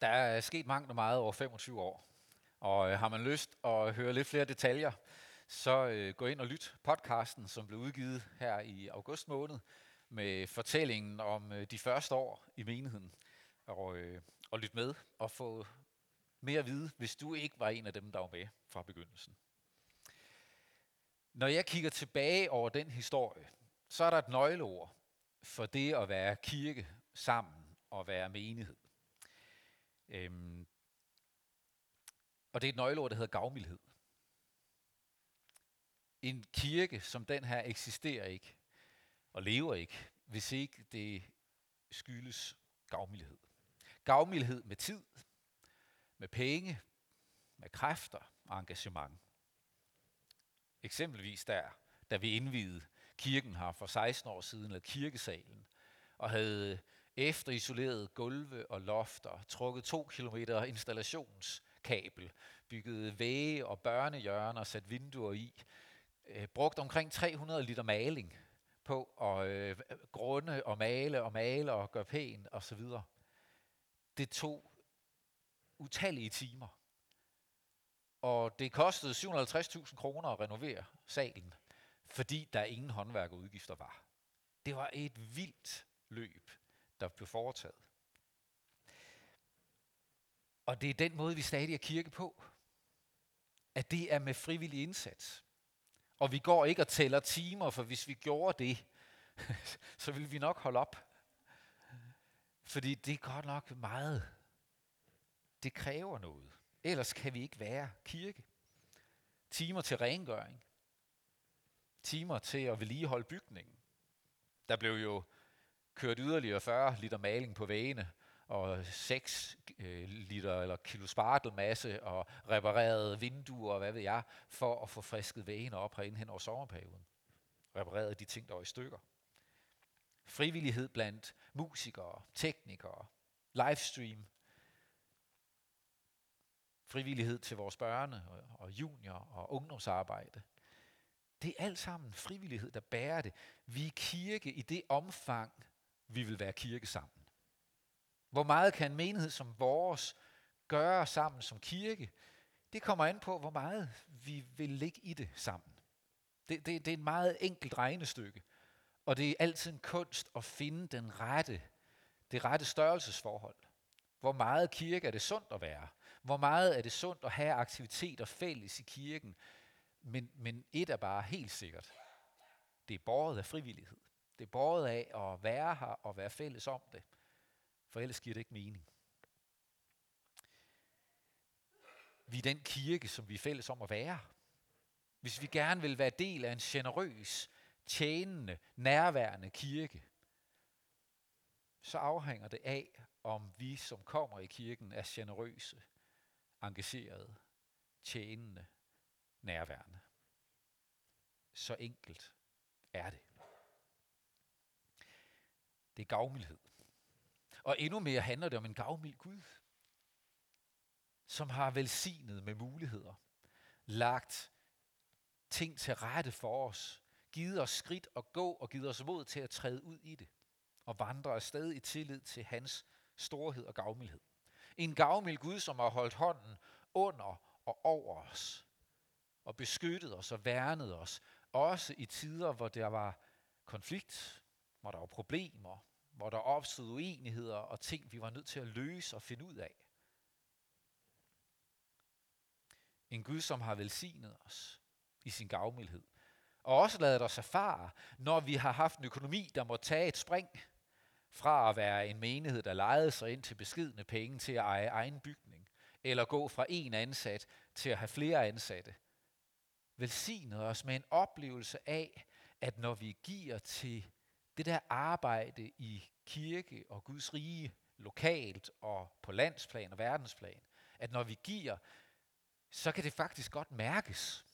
Der er sket mangt og meget over 25 år, og øh, har man lyst at høre lidt flere detaljer, så øh, gå ind og lyt podcasten, som blev udgivet her i august måned, med fortællingen om øh, de første år i menigheden. Og, øh, og lyt med og få mere at vide, hvis du ikke var en af dem, der var med fra begyndelsen. Når jeg kigger tilbage over den historie, så er der et nøgleord for det at være kirke sammen og være menighed. Øhm, og det er et nøgleord, der hedder gavmildhed. En kirke som den her eksisterer ikke og lever ikke, hvis ikke det skyldes gavmildhed. Gavmildhed med tid, med penge, med kræfter og engagement. Eksempelvis der, da vi indvidede kirken her for 16 år siden, eller kirkesalen, og havde efter isoleret gulve og lofter, trukket to kilometer installationskabel, bygget væge og børnehjørner sat vinduer i, øh, brugt omkring 300 liter maling på at øh, grunde og male og male og gøre pæn og så videre. Det tog utallige timer. Og det kostede 750.000 kroner at renovere salen, fordi der ingen håndværkerudgifter var. Det var et vildt løb der blev foretaget. Og det er den måde, vi stadig er kirke på. At det er med frivillig indsats. Og vi går ikke og tæller timer, for hvis vi gjorde det, så ville vi nok holde op. Fordi det er godt nok meget. Det kræver noget. Ellers kan vi ikke være kirke. Timer til rengøring. Timer til at vedligeholde bygningen. Der blev jo kørt yderligere 40 liter maling på vægene, og 6 øh, liter eller kilo spartelmasse og repareret vinduer og hvad ved jeg, for at få frisket vægene op herinde hen over sommerperioden. Repareret de ting, der var i stykker. Frivillighed blandt musikere, teknikere, livestream, frivillighed til vores børne og junior og ungdomsarbejde. Det er alt sammen frivillighed, der bærer det. Vi er kirke i det omfang, vi vil være kirke sammen. Hvor meget kan en menighed som vores gøre sammen som kirke? Det kommer an på, hvor meget vi vil ligge i det sammen. Det, det, det er et meget enkelt regnestykke, og det er altid en kunst at finde den rette, det rette størrelsesforhold. Hvor meget kirke er det sundt at være? Hvor meget er det sundt at have aktiviteter fælles i kirken? Men, men et er bare helt sikkert. Det er borget af frivillighed. Det er båret af at være her og være fælles om det. For ellers giver det ikke mening. Vi er den kirke, som vi er fælles om at være. Hvis vi gerne vil være del af en generøs, tjenende, nærværende kirke, så afhænger det af, om vi, som kommer i kirken, er generøse, engagerede, tjenende, nærværende. Så enkelt er det. Det er gavmildhed. Og endnu mere handler det om en gavmild Gud, som har velsignet med muligheder, lagt ting til rette for os, givet os skridt at gå og givet os mod til at træde ud i det og vandre afsted i tillid til hans storhed og gavmildhed. En gavmild Gud, som har holdt hånden under og over os og beskyttet os og værnet os, også i tider, hvor der var konflikt, hvor der var problemer, hvor der opstod uenigheder og ting, vi var nødt til at løse og finde ud af. En Gud, som har velsignet os i sin gavmildhed. Og også lavet os erfare, når vi har haft en økonomi, der må tage et spring fra at være en menighed, der lejede sig ind til beskidende penge til at eje egen bygning, eller gå fra en ansat til at have flere ansatte. Velsignet os med en oplevelse af, at når vi giver til det der arbejde i kirke og Guds rige, lokalt og på landsplan og verdensplan, at når vi giver, så kan det faktisk godt mærkes.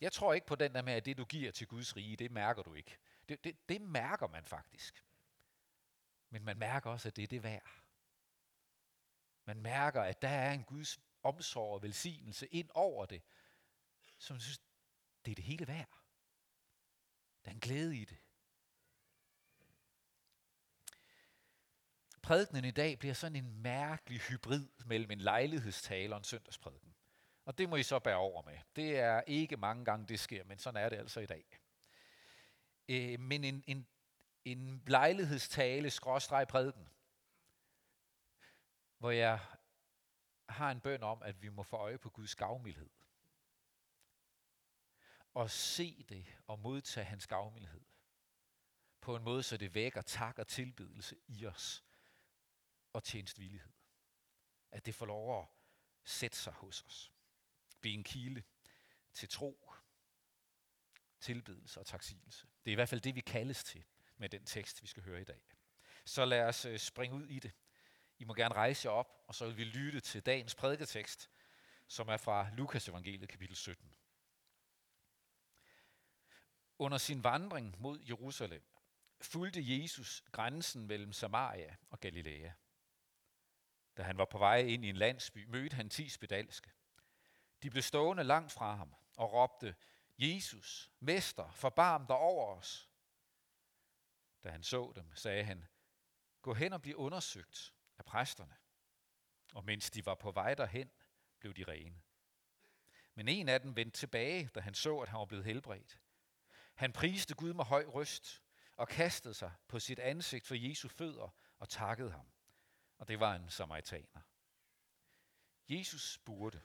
Jeg tror ikke på den der med, at det du giver til Guds rige, det mærker du ikke. Det, det, det mærker man faktisk. Men man mærker også, at det er det værd. Man mærker, at der er en Guds omsorg og velsignelse ind over det, som synes, det er det hele værd. Der er en glæde i det. Prædikenen i dag bliver sådan en mærkelig hybrid mellem en lejlighedstale og en søndagsprædiken. Og det må I så bære over med. Det er ikke mange gange, det sker, men sådan er det altså i dag. Øh, men en, en, en lejlighedstale, skråstreg prædiken, hvor jeg har en bøn om, at vi må få øje på Guds gavmildhed. Og se det og modtage hans gavmildhed. På en måde, så det vækker tak og tilbedelse i os og tjenestvillighed. At det får lov at sætte sig hos os. Blive en kilde til tro, tilbedelse og taksigelse. Det er i hvert fald det, vi kaldes til med den tekst, vi skal høre i dag. Så lad os øh, springe ud i det. I må gerne rejse jer op, og så vil vi lytte til dagens prædiketekst, som er fra Lukas evangeliet kapitel 17. Under sin vandring mod Jerusalem fulgte Jesus grænsen mellem Samaria og Galilea. Da han var på vej ind i en landsby, mødte han ti spedalske. De blev stående langt fra ham og råbte, Jesus, Mester, forbarm dig over os. Da han så dem, sagde han, gå hen og bliv undersøgt af præsterne. Og mens de var på vej derhen, blev de rene. Men en af dem vendte tilbage, da han så, at han var blevet helbredt. Han priste Gud med høj røst og kastede sig på sit ansigt for Jesu fødder og takkede ham. Og det var en samaritaner. Jesus spurgte,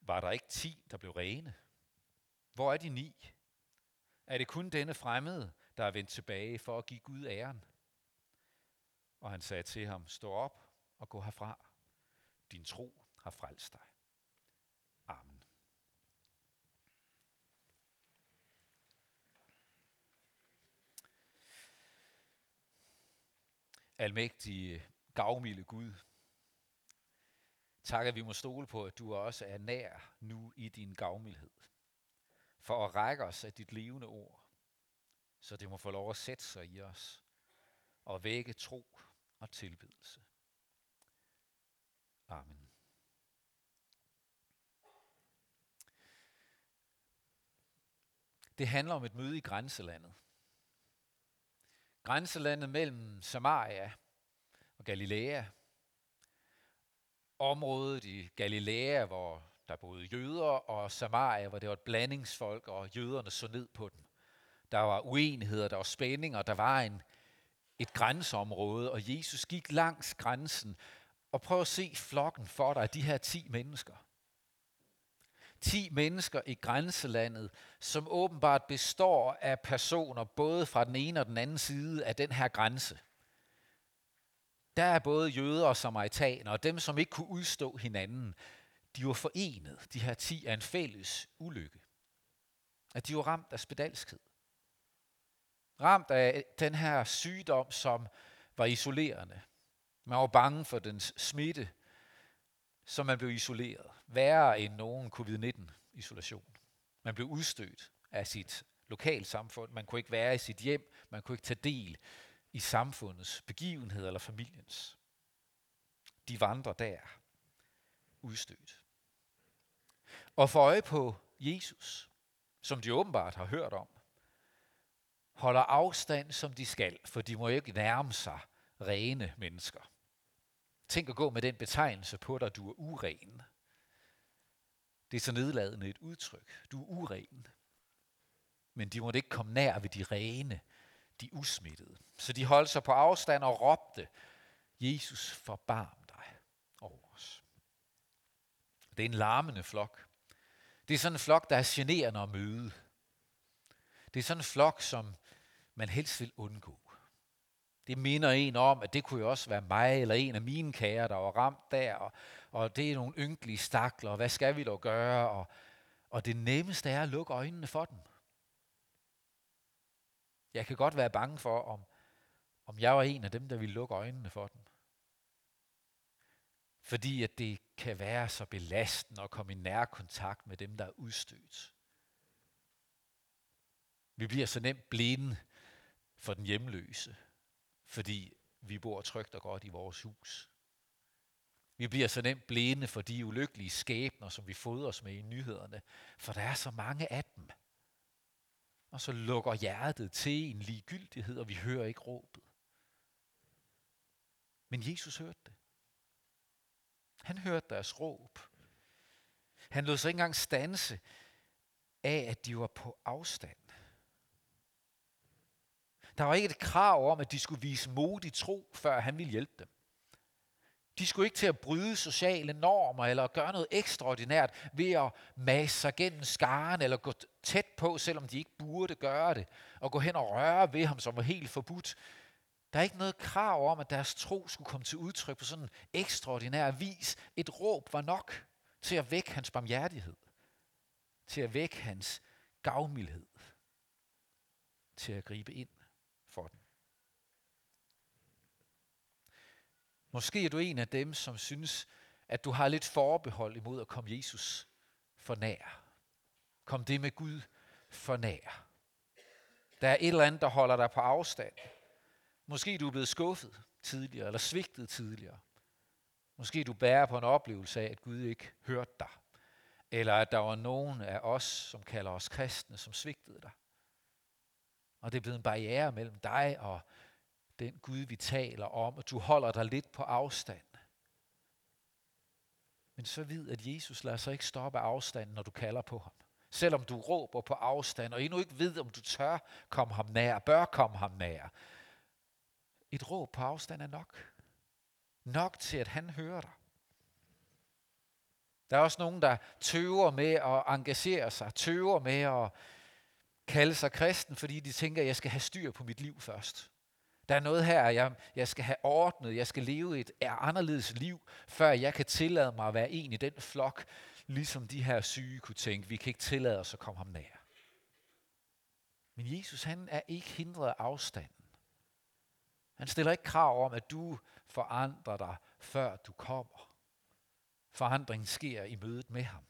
var der ikke ti, der blev rene? Hvor er de ni? Er det kun denne fremmede, der er vendt tilbage for at give Gud æren? Og han sagde til ham, stå op og gå herfra. Din tro har frelst dig. Amen. Almægtige, gavmilde Gud, tak at vi må stole på, at du også er nær nu i din gavmildhed for at række os af dit levende ord, så det må få lov at sætte sig i os og vække tro og tilbedelse. Amen. Det handler om et møde i grænselandet. Grænselandet mellem Samaria og Galilea. Området i Galilea, hvor der boede jøder, og Samaria, hvor det var et blandingsfolk, og jøderne så ned på dem. Der var uenigheder, der var spændinger, der var en, et grænseområde, og Jesus gik langs grænsen, og prøv at se flokken for dig, de her ti mennesker. Ti mennesker i grænselandet, som åbenbart består af personer både fra den ene og den anden side af den her grænse. Der er både jøder og samaritaner, og dem, som ikke kunne udstå hinanden, de var forenet, de her ti, af en fælles ulykke. At de var ramt af spedalskhed. Ramt af den her sygdom, som var isolerende. Man var bange for dens smitte, så man blev isoleret. Værre end nogen covid-19-isolation. Man blev udstødt af sit lokalsamfund. Man kunne ikke være i sit hjem. Man kunne ikke tage del i samfundets begivenheder eller familiens. De vandrer der udstødt og for øje på Jesus, som de åbenbart har hørt om, holder afstand, som de skal, for de må ikke nærme sig rene mennesker. Tænk at gå med den betegnelse på dig, du er uren. Det er så nedladende et udtryk. Du er uren. Men de måtte ikke komme nær ved de rene, de usmittede. Så de holdt sig på afstand og råbte, Jesus forbarm dig over os. Det er en larmende flok. Det er sådan en flok, der er generende at møde. Det er sådan en flok, som man helst vil undgå. Det minder en om, at det kunne jo også være mig eller en af mine kære, der var ramt der, og, og det er nogle ynkelige stakler, og hvad skal vi dog gøre? Og, og det nemmeste er at lukke øjnene for dem. Jeg kan godt være bange for, om, om jeg var en af dem, der ville lukke øjnene for den. Fordi at det kan være så belastende at komme i nær kontakt med dem, der er udstødt. Vi bliver så nemt blinde for den hjemløse, fordi vi bor trygt og godt i vores hus. Vi bliver så nemt blinde for de ulykkelige skæbner, som vi fodrer os med i nyhederne, for der er så mange af dem. Og så lukker hjertet til en ligegyldighed, og vi hører ikke råbet. Men Jesus hørte det. Han hørte deres råb. Han lod sig ikke engang stanse af, at de var på afstand. Der var ikke et krav om, at de skulle vise modig tro, før han ville hjælpe dem. De skulle ikke til at bryde sociale normer eller gøre noget ekstraordinært ved at masse sig gennem skaren eller gå tæt på, selvom de ikke burde gøre det, og gå hen og røre ved ham, som var helt forbudt. Der er ikke noget krav om, at deres tro skulle komme til udtryk på sådan en ekstraordinær vis. Et råb var nok til at vække hans barmhjertighed, til at vække hans gavmildhed, til at gribe ind for den. Måske er du en af dem, som synes, at du har lidt forbehold imod at komme Jesus for nær. Kom det med Gud for nær. Der er et eller andet, der holder dig på afstand. Måske du er blevet skuffet tidligere, eller svigtet tidligere. Måske du bærer på en oplevelse af, at Gud ikke hørte dig. Eller at der var nogen af os, som kalder os kristne, som svigtede dig. Og det er blevet en barriere mellem dig og den Gud, vi taler om, og du holder dig lidt på afstand. Men så vid, at Jesus lader sig ikke stoppe afstanden, når du kalder på ham. Selvom du råber på afstand, og endnu ikke ved, om du tør komme ham nær, bør komme ham nær. Et råb på afstand er nok. Nok til, at han hører dig. Der er også nogen, der tøver med at engagere sig, tøver med at kalde sig kristen, fordi de tænker, at jeg skal have styr på mit liv først. Der er noget her, jeg, jeg skal have ordnet, jeg skal leve et anderledes liv, før jeg kan tillade mig at være en i den flok, ligesom de her syge kunne tænke, vi kan ikke tillade os at komme ham nær. Men Jesus, han er ikke hindret af afstanden. Han stiller ikke krav om, at du forandrer dig, før du kommer. Forandringen sker i mødet med ham.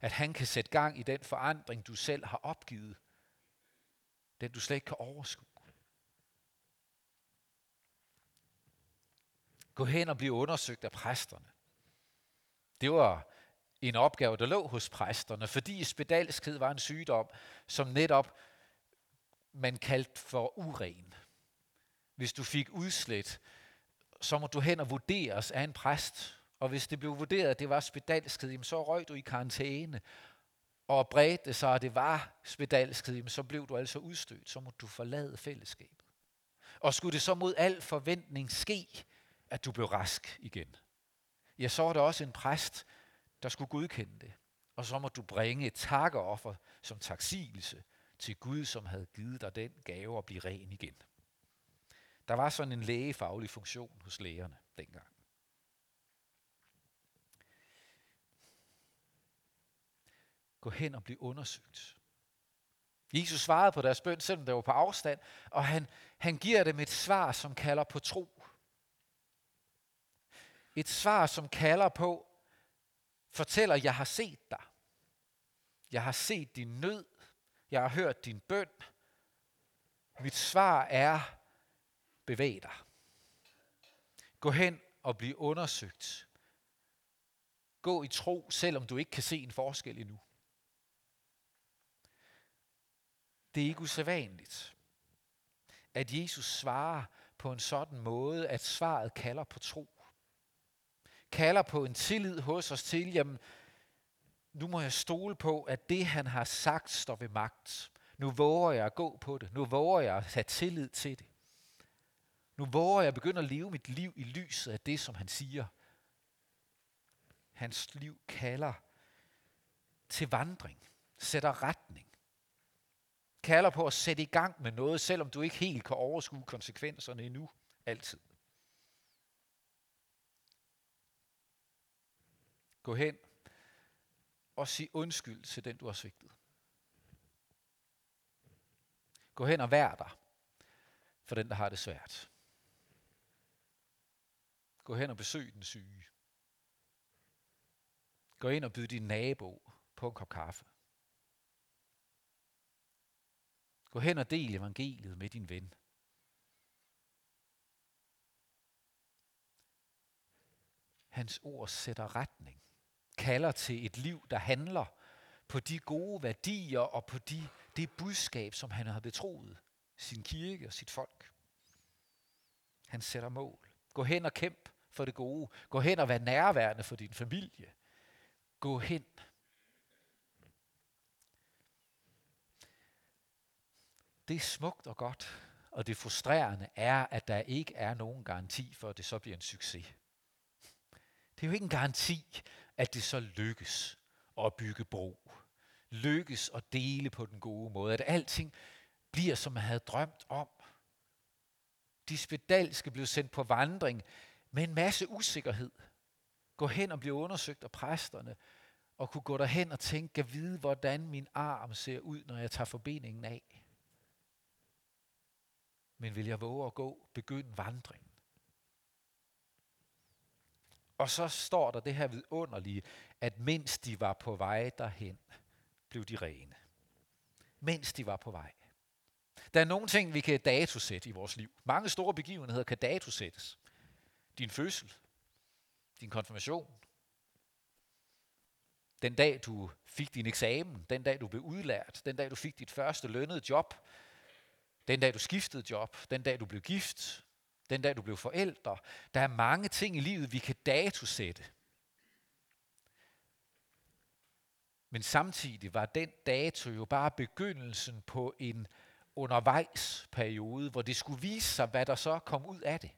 At han kan sætte gang i den forandring, du selv har opgivet. Den du slet ikke kan overskue. Gå hen og blive undersøgt af præsterne. Det var en opgave, der lå hos præsterne, fordi spedalskhed var en sygdom, som netop man kaldte for uren. Hvis du fik udslet, så må du hen og vurderes af en præst. Og hvis det blev vurderet, at det var spedalskhed, så røg du i karantæne. Og bredte sig, at det var spedalskhed, så blev du altså udstødt. Så må du forlade fællesskabet. Og skulle det så mod al forventning ske, at du blev rask igen, ja, så var der også en præst, der skulle godkende det. Og så må du bringe et takkeoffer som taksigelse til Gud, som havde givet dig den gave at blive ren igen. Der var sådan en lægefaglig funktion hos lægerne dengang. Gå hen og bliv undersøgt. Jesus svarede på deres bøn, selvom det var på afstand, og han, han giver dem et svar, som kalder på tro. Et svar, som kalder på, fortæller, jeg har set dig. Jeg har set din nød. Jeg har hørt din bøn. Mit svar er, bevæg dig. Gå hen og bliv undersøgt. Gå i tro, selvom du ikke kan se en forskel endnu. Det er ikke usædvanligt, at Jesus svarer på en sådan måde, at svaret kalder på tro kalder på en tillid hos os til, jamen, nu må jeg stole på, at det han har sagt står ved magt. Nu våger jeg at gå på det. Nu våger jeg at have tillid til det. Nu våger jeg at begynde at leve mit liv i lyset af det, som han siger. Hans liv kalder til vandring, sætter retning. Kalder på at sætte i gang med noget, selvom du ikke helt kan overskue konsekvenserne endnu. Altid. Gå hen og sig undskyld til den, du har svigtet. Gå hen og vær der for den, der har det svært. Gå hen og besøg den syge. Gå ind og byd din nabo på en kop kaffe. Gå hen og del evangeliet med din ven. Hans ord sætter retning kalder til et liv, der handler på de gode værdier og på de, det budskab, som han har betroet sin kirke og sit folk. Han sætter mål. Gå hen og kæmp for det gode. Gå hen og vær nærværende for din familie. Gå hen. Det er smukt og godt, og det frustrerende er, at der ikke er nogen garanti for, at det så bliver en succes. Det er jo ikke en garanti, at det så lykkes at bygge bro. Lykkes at dele på den gode måde. At alting bliver, som man havde drømt om. De spedalske blev sendt på vandring med en masse usikkerhed. Gå hen og blive undersøgt af præsterne, og kunne gå derhen og tænke, at vide, hvordan min arm ser ud, når jeg tager forbeningen af. Men vil jeg våge at gå, begynde vandringen? Og så står der det her vidunderlige, at mens de var på vej derhen, blev de rene. Mens de var på vej. Der er nogle ting, vi kan datosætte i vores liv. Mange store begivenheder kan datosættes. Din fødsel, din konfirmation, den dag du fik din eksamen, den dag du blev udlært, den dag du fik dit første lønnede job, den dag du skiftede job, den dag du blev gift, den dag du blev forældre. Der er mange ting i livet, vi kan datosætte. Men samtidig var den dato jo bare begyndelsen på en undervejsperiode, hvor det skulle vise sig, hvad der så kom ud af det.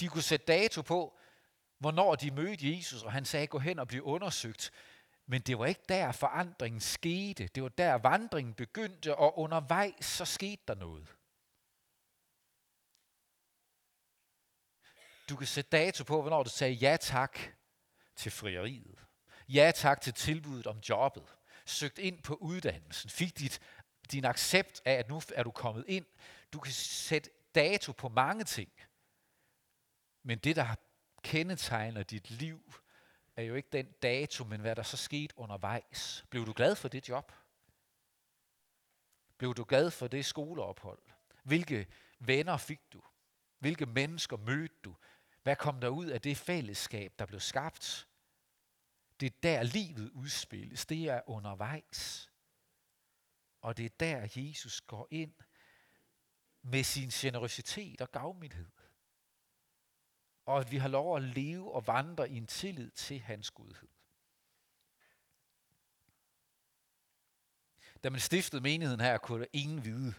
De kunne sætte dato på, hvornår de mødte Jesus, og han sagde, gå hen og bliv undersøgt. Men det var ikke der forandringen skete. Det var der vandringen begyndte, og undervejs så skete der noget. Du kan sætte dato på, hvornår du sagde ja tak til frieriet. Ja tak til tilbuddet om jobbet. Søgt ind på uddannelsen. Fik dit, din accept af, at nu er du kommet ind. Du kan sætte dato på mange ting. Men det, der kendetegner dit liv, er jo ikke den dato, men hvad der så skete undervejs. Blev du glad for det job? Blev du glad for det skoleophold? Hvilke venner fik du? Hvilke mennesker mødte du? Hvad kom der ud af det fællesskab, der blev skabt? Det er der livet udspilles. Det er undervejs. Og det er der, Jesus går ind med sin generøsitet og gavmildhed. Og at vi har lov at leve og vandre i en tillid til hans godhed. Da man stiftede menigheden her, kunne ingen vide,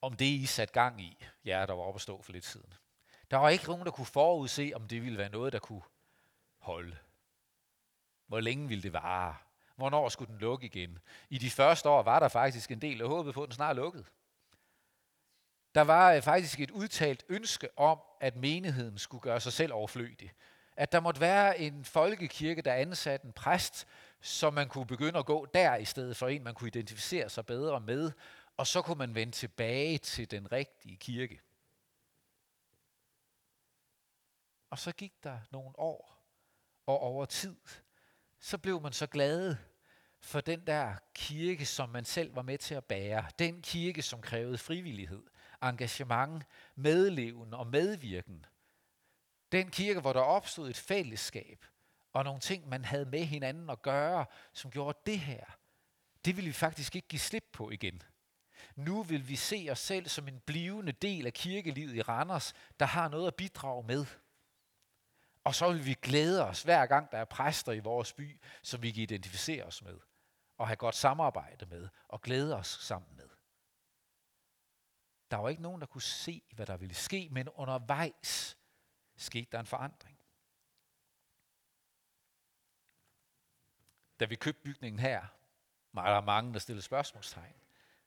om det I satte gang i, ja, der var oppe at stå for lidt siden. Der var ikke nogen, der kunne forudse, om det ville være noget, der kunne holde. Hvor længe ville det vare? Hvornår skulle den lukke igen? I de første år var der faktisk en del, der håbede på, at den snart lukkede. Der var øh, faktisk et udtalt ønske om, at menigheden skulle gøre sig selv overflødig. At der måtte være en folkekirke, der ansatte en præst, så man kunne begynde at gå der i stedet for en, man kunne identificere sig bedre med, og så kunne man vende tilbage til den rigtige kirke. Og så gik der nogle år, og over tid, så blev man så glad for den der kirke, som man selv var med til at bære. Den kirke, som krævede frivillighed, engagement, medleven og medvirken. Den kirke, hvor der opstod et fællesskab, og nogle ting, man havde med hinanden at gøre, som gjorde det her. Det ville vi faktisk ikke give slip på igen. Nu vil vi se os selv som en blivende del af kirkelivet i Randers, der har noget at bidrage med. Og så vil vi glæde os hver gang, der er præster i vores by, som vi kan identificere os med, og have godt samarbejde med, og glæde os sammen med. Der var ikke nogen, der kunne se, hvad der ville ske, men undervejs skete der en forandring. Da vi købte bygningen her, var der mange, der stillede spørgsmålstegn.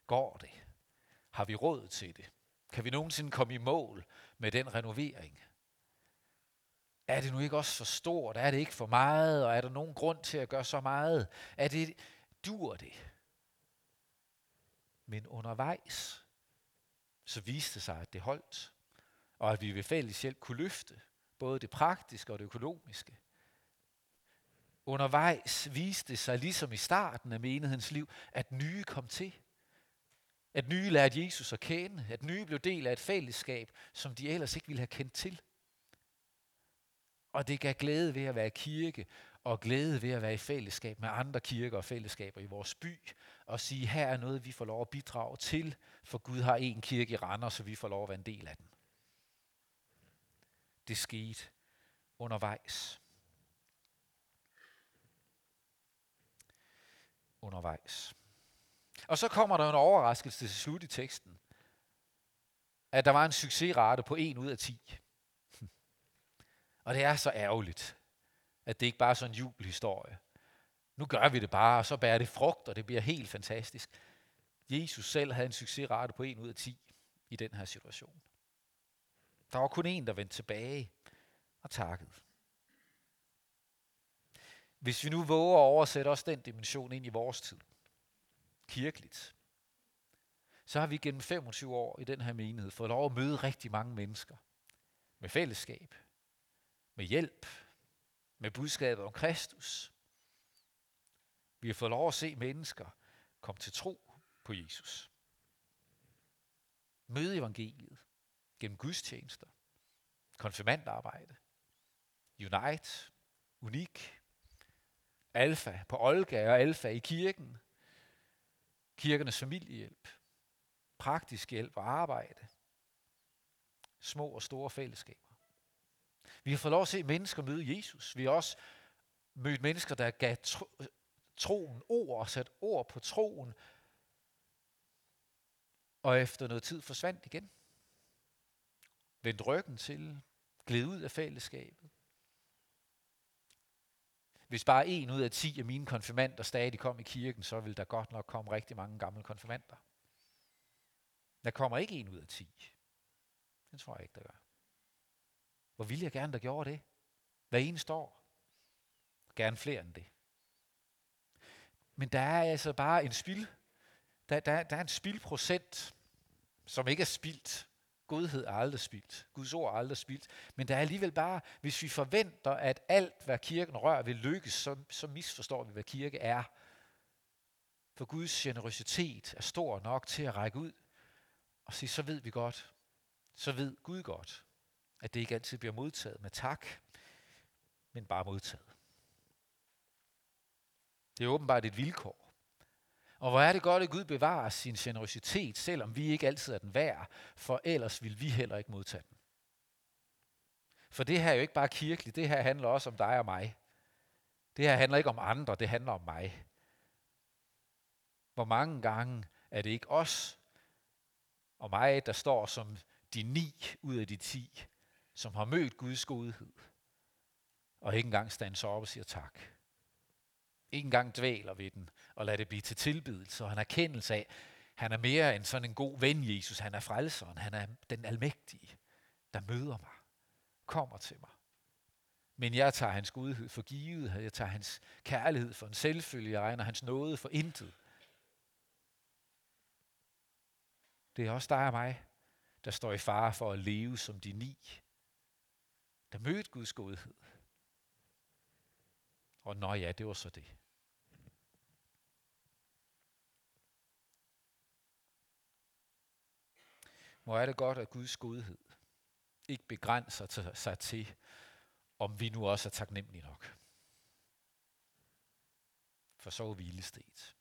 Går det? Har vi råd til det? Kan vi nogensinde komme i mål med den renovering? Er det nu ikke også for stort? Er det ikke for meget? Og er der nogen grund til at gøre så meget? Er det, dur det? Men undervejs, så viste det sig, at det holdt. Og at vi ved fælles hjælp kunne løfte både det praktiske og det økonomiske. Undervejs viste det sig, ligesom i starten af menighedens liv, at nye kom til. At nye lærte Jesus at kende. At nye blev del af et fællesskab, som de ellers ikke ville have kendt til. Og det gav glæde ved at være kirke, og glæde ved at være i fællesskab med andre kirker og fællesskaber i vores by, og sige, her er noget, vi får lov at bidrage til, for Gud har en kirke i Randers, så vi får lov at være en del af den. det skete undervejs. Undervejs. Og så kommer der en overraskelse til slut i teksten, at der var en succesrate på 1 ud af 10. Og det er så ærgerligt, at det ikke bare er sådan en jubelhistorie. Nu gør vi det bare, og så bærer det frugt, og det bliver helt fantastisk. Jesus selv havde en succesrate på 1 ud af 10 i den her situation. Der var kun en, der vendte tilbage og takkede. Hvis vi nu våger at oversætte også den dimension ind i vores tid, kirkeligt, så har vi gennem 25 år i den her menighed fået lov at møde rigtig mange mennesker med fællesskab, med hjælp, med budskabet om Kristus. Vi har fået lov at se mennesker komme til tro på Jesus. Møde evangeliet gennem gudstjenester, konfirmandarbejde, Unite, Unik, Alfa på Olga og Alfa i kirken, kirkernes familiehjælp, praktisk hjælp og arbejde, små og store fællesskaber. Vi har fået lov at se mennesker møde Jesus. Vi har også mødt mennesker, der gav tro, troen ord og sat ord på troen, og efter noget tid forsvandt igen. Vendt ryggen til, gled ud af fællesskabet. Hvis bare en ud af ti af mine konfirmander stadig kom i kirken, så ville der godt nok komme rigtig mange gamle konfirmander. Der kommer ikke en ud af ti. Det tror jeg ikke, der gør. Hvor ville jeg gerne, der gjorde det? Hvad en står. Gerne flere end det. Men der er altså bare en spil. Der, der, der er en spildprocent, som ikke er spildt. Godhed er aldrig spildt. Guds ord er aldrig spildt. Men der er alligevel bare, hvis vi forventer, at alt, hvad kirken rører, vil lykkes, så, så misforstår vi, hvad kirke er. For Guds generøsitet er stor nok til at række ud og sige, så ved vi godt, så ved Gud godt, at det ikke altid bliver modtaget med tak, men bare modtaget. Det er åbenbart et vilkår. Og hvor er det godt, at Gud bevarer sin generøsitet, selvom vi ikke altid er den værd, for ellers vil vi heller ikke modtage den. For det her er jo ikke bare kirkeligt, det her handler også om dig og mig. Det her handler ikke om andre, det handler om mig. Hvor mange gange er det ikke os og mig, der står som de ni ud af de ti, som har mødt Guds godhed, og ikke engang standser op og siger tak. Ikke engang dvæler ved den, og lader det blive til tilbedelse, og han erkendelse af, han er mere end sådan en god ven, Jesus. Han er frelseren. Han er den almægtige, der møder mig, kommer til mig. Men jeg tager hans godhed for givet, jeg tager hans kærlighed for en selvfølge, jeg regner hans nåde for intet. Det er også dig og mig, der står i fare for at leve som de ni, der mødte Guds godhed. Og nå ja, det var så det. Hvor er det godt, at Guds godhed ikke begrænser sig til, om vi nu også er taknemmelige nok. For så er hvilestet.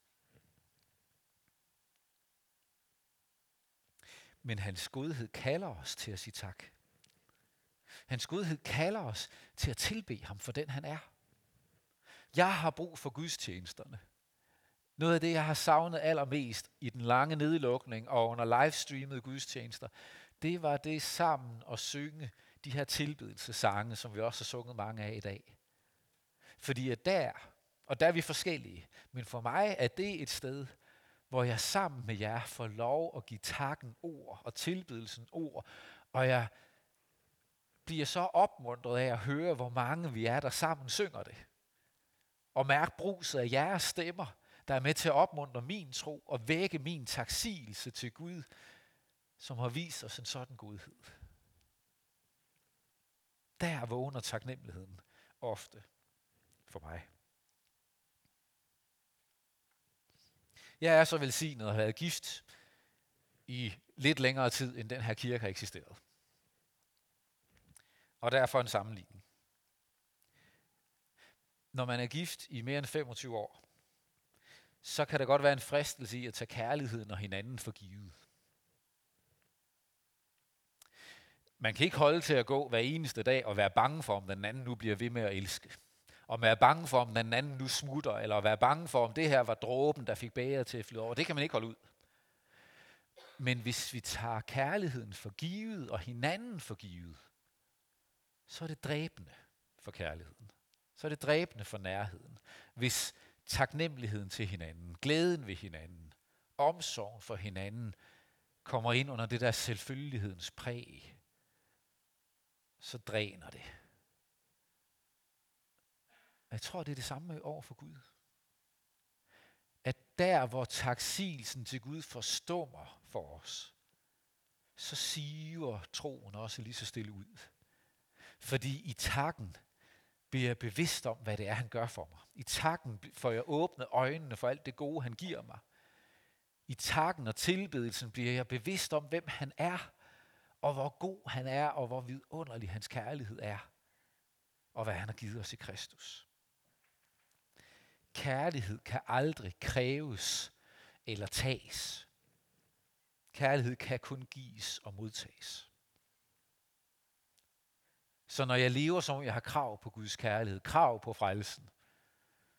Men hans godhed kalder os til at sige tak. Hans godhed kalder os til at tilbe ham for den han er. Jeg har brug for gudstjenesterne. Noget af det, jeg har savnet allermest i den lange nedlukning og under livestreamede gudstjenester, det var det sammen at synge de her tilbedelsesange, som vi også har sunget mange af i dag. Fordi at der, og der er vi forskellige, men for mig er det et sted, hvor jeg sammen med jer får lov at give takken ord og tilbedelsen ord, og jeg bliver så opmuntret af at høre, hvor mange vi er, der sammen synger det. Og mærk bruset af jeres stemmer, der er med til at opmuntre min tro og vække min taksigelse til Gud, som har vist os en sådan godhed. Der vågner taknemmeligheden ofte for mig. Jeg er så velsignet at have været gift i lidt længere tid, end den her kirke har eksisteret. Og derfor en sammenligning. Når man er gift i mere end 25 år, så kan der godt være en fristelse i at tage kærligheden og hinanden for givet. Man kan ikke holde til at gå hver eneste dag og være bange for, om den anden nu bliver ved med at elske. Om være bange for, om den anden nu smutter, eller være bange for, om det her var dråben, der fik bæret til at flyde over. Det kan man ikke holde ud. Men hvis vi tager kærligheden for givet og hinanden for givet, så er det dræbende for kærligheden. Så er det dræbende for nærheden. Hvis taknemmeligheden til hinanden, glæden ved hinanden, omsorgen for hinanden kommer ind under det der selvfølgelighedens præg, så dræner det. Jeg tror, det er det samme over for Gud. At der, hvor taksigelsen til Gud forstummer for os, så siver troen også lige så stille ud. Fordi i takken bliver jeg bevidst om, hvad det er, han gør for mig. I takken får jeg åbnet øjnene for alt det gode, han giver mig. I takken og tilbedelsen bliver jeg bevidst om, hvem han er, og hvor god han er, og hvor vidunderlig hans kærlighed er, og hvad han har givet os i Kristus. Kærlighed kan aldrig kræves eller tages. Kærlighed kan kun gives og modtages. Så når jeg lever som jeg har krav på Guds kærlighed, krav på frelsen,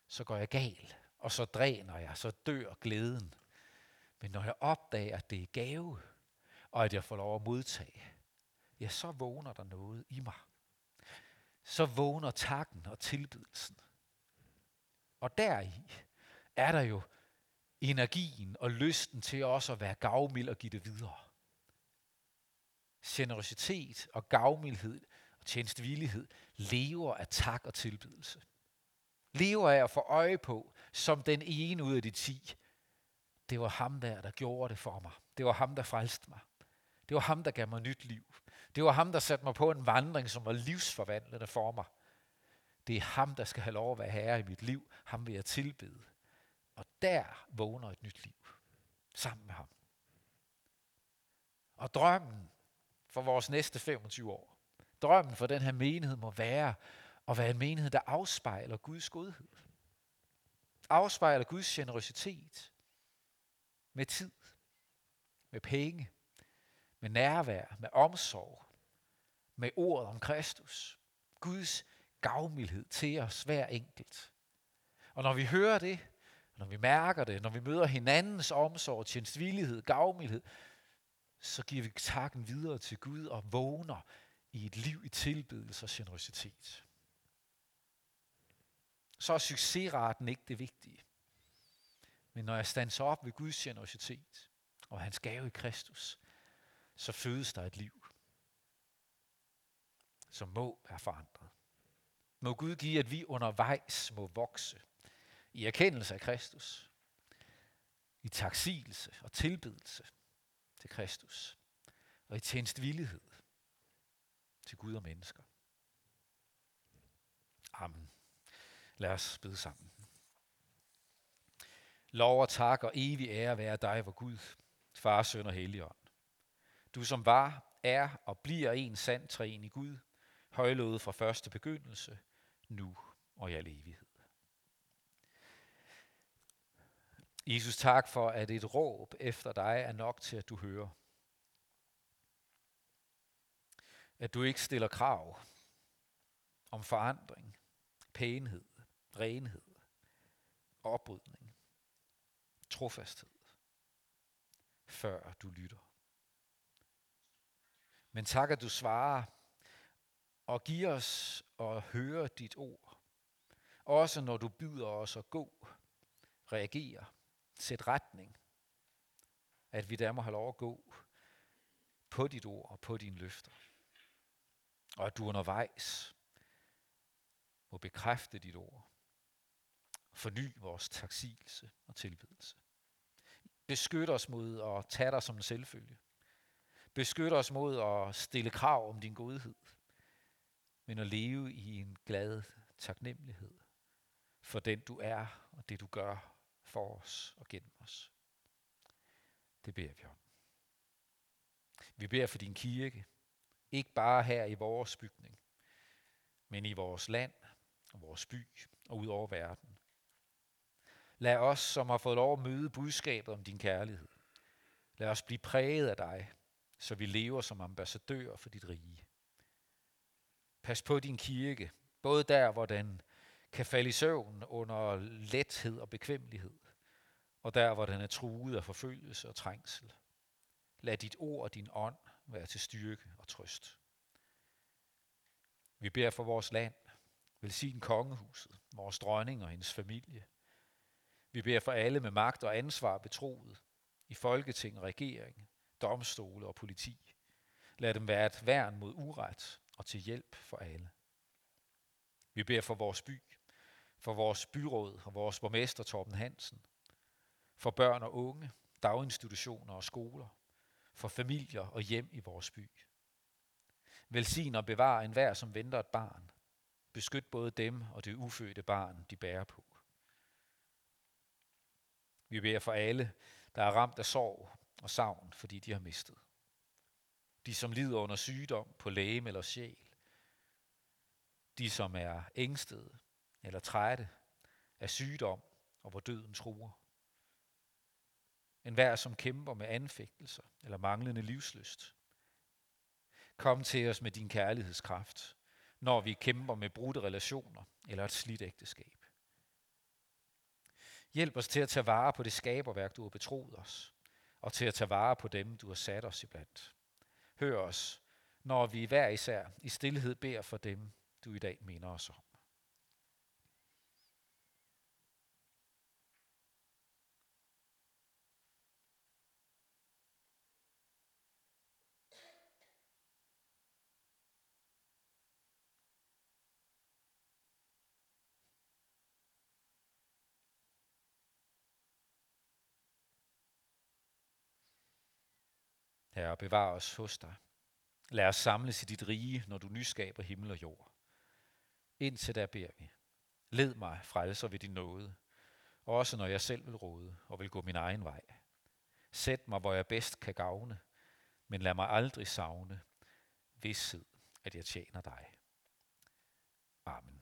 så går jeg gal, og så dræner jeg, så dør glæden. Men når jeg opdager, at det er gave, og at jeg får lov at modtage, ja, så vågner der noget i mig. Så vågner takken og tilbedelsen. Og deri er der jo energien og lysten til også at være gavmild og give det videre. Generositet og gavmildhed tjenestvillighed, lever af tak og tilbedelse. Lever af at få øje på, som den ene ud af de ti. Det var ham der, der gjorde det for mig. Det var ham, der frelste mig. Det var ham, der gav mig nyt liv. Det var ham, der satte mig på en vandring, som var livsforvandlende for mig. Det er ham, der skal have lov at være herre i mit liv. Ham vil jeg tilbede. Og der vågner et nyt liv. Sammen med ham. Og drømmen for vores næste 25 år, drømmen for den her menighed må være at være en menighed, der afspejler Guds godhed. Afspejler Guds generøsitet. Med tid. Med penge. Med nærvær. Med omsorg. Med ordet om Kristus. Guds gavmildhed til os hver enkelt. Og når vi hører det, når vi mærker det, når vi møder hinandens omsorg, tjenestvillighed, gavmildhed, så giver vi takken videre til Gud og vågner i et liv i tilbedelse og generøsitet. Så er succesraten ikke det vigtige. Men når jeg standser op ved Guds generøsitet og hans gave i Kristus, så fødes der et liv, som må være forandret. Må Gud give, at vi undervejs må vokse i erkendelse af Kristus, i taksigelse og tilbedelse til Kristus, og i tjenestvillighed til Gud og mennesker. Amen. Lad os bede sammen. Lov og tak og evig ære være dig, hvor Gud, Far, Søn og Helligånd. Du som var, er og bliver en sand træen i Gud, højlået fra første begyndelse, nu og i al evighed. Jesus, tak for, at et råb efter dig er nok til, at du hører. At du ikke stiller krav om forandring, pænhed, renhed, oprydning, trofasthed, før du lytter. Men tak, at du svarer og giver os at høre dit ord. Også når du byder os at gå, reagere, sæt retning. At vi der må have lov at gå på dit ord og på dine løfter. Og at du undervejs må bekræfte dit ord. Forny vores taksigelse og tilbedelse. Beskyt os mod at tage dig som en selvfølge. Beskyt os mod at stille krav om din godhed men at leve i en glad taknemmelighed for den du er og det du gør for os og gennem os. Det beder vi om. Vi beder for din kirke, ikke bare her i vores bygning, men i vores land og vores by og ud over verden. Lad os, som har fået lov at møde budskabet om din kærlighed, lad os blive præget af dig så vi lever som ambassadører for dit rige. Pas på din kirke, både der, hvor den kan falde i søvn under lethed og bekvemmelighed, og der, hvor den er truet af forfølgelse og trængsel. Lad dit ord og din ånd være til styrke og trøst. Vi beder for vores land. Velsign kongehuset, vores dronning og hendes familie. Vi beder for alle med magt og ansvar betroet, i folketing, regering, domstole og politi. Lad dem være et værn mod uret og til hjælp for alle. Vi beder for vores by, for vores byråd og vores borgmester Torben Hansen, for børn og unge, daginstitutioner og skoler, for familier og hjem i vores by. Velsign og bevar enhver, som venter et barn. Beskyt både dem og det ufødte barn, de bærer på. Vi beder for alle, der er ramt af sorg og savn, fordi de har mistet. De, som lider under sygdom på læge eller sjæl. De, som er ængstede eller trætte af sygdom og hvor døden truer. En hver, som kæmper med anfægtelser eller manglende livsløst. Kom til os med din kærlighedskraft, når vi kæmper med brudte relationer eller et slidt ægteskab. Hjælp os til at tage vare på det skaberværk, du har betroet os, og til at tage vare på dem, du har sat os iblandt. Hør os, når vi hver især i stillhed beder for dem, du i dag minder os om. Herre, bevar os hos dig. Lad os samles i dit rige, når du nyskaber himmel og jord. Indtil der beder vi. Led mig, frelser ved din nåde, også når jeg selv vil råde og vil gå min egen vej. Sæt mig, hvor jeg bedst kan gavne, men lad mig aldrig savne vidshed, at jeg tjener dig. Amen.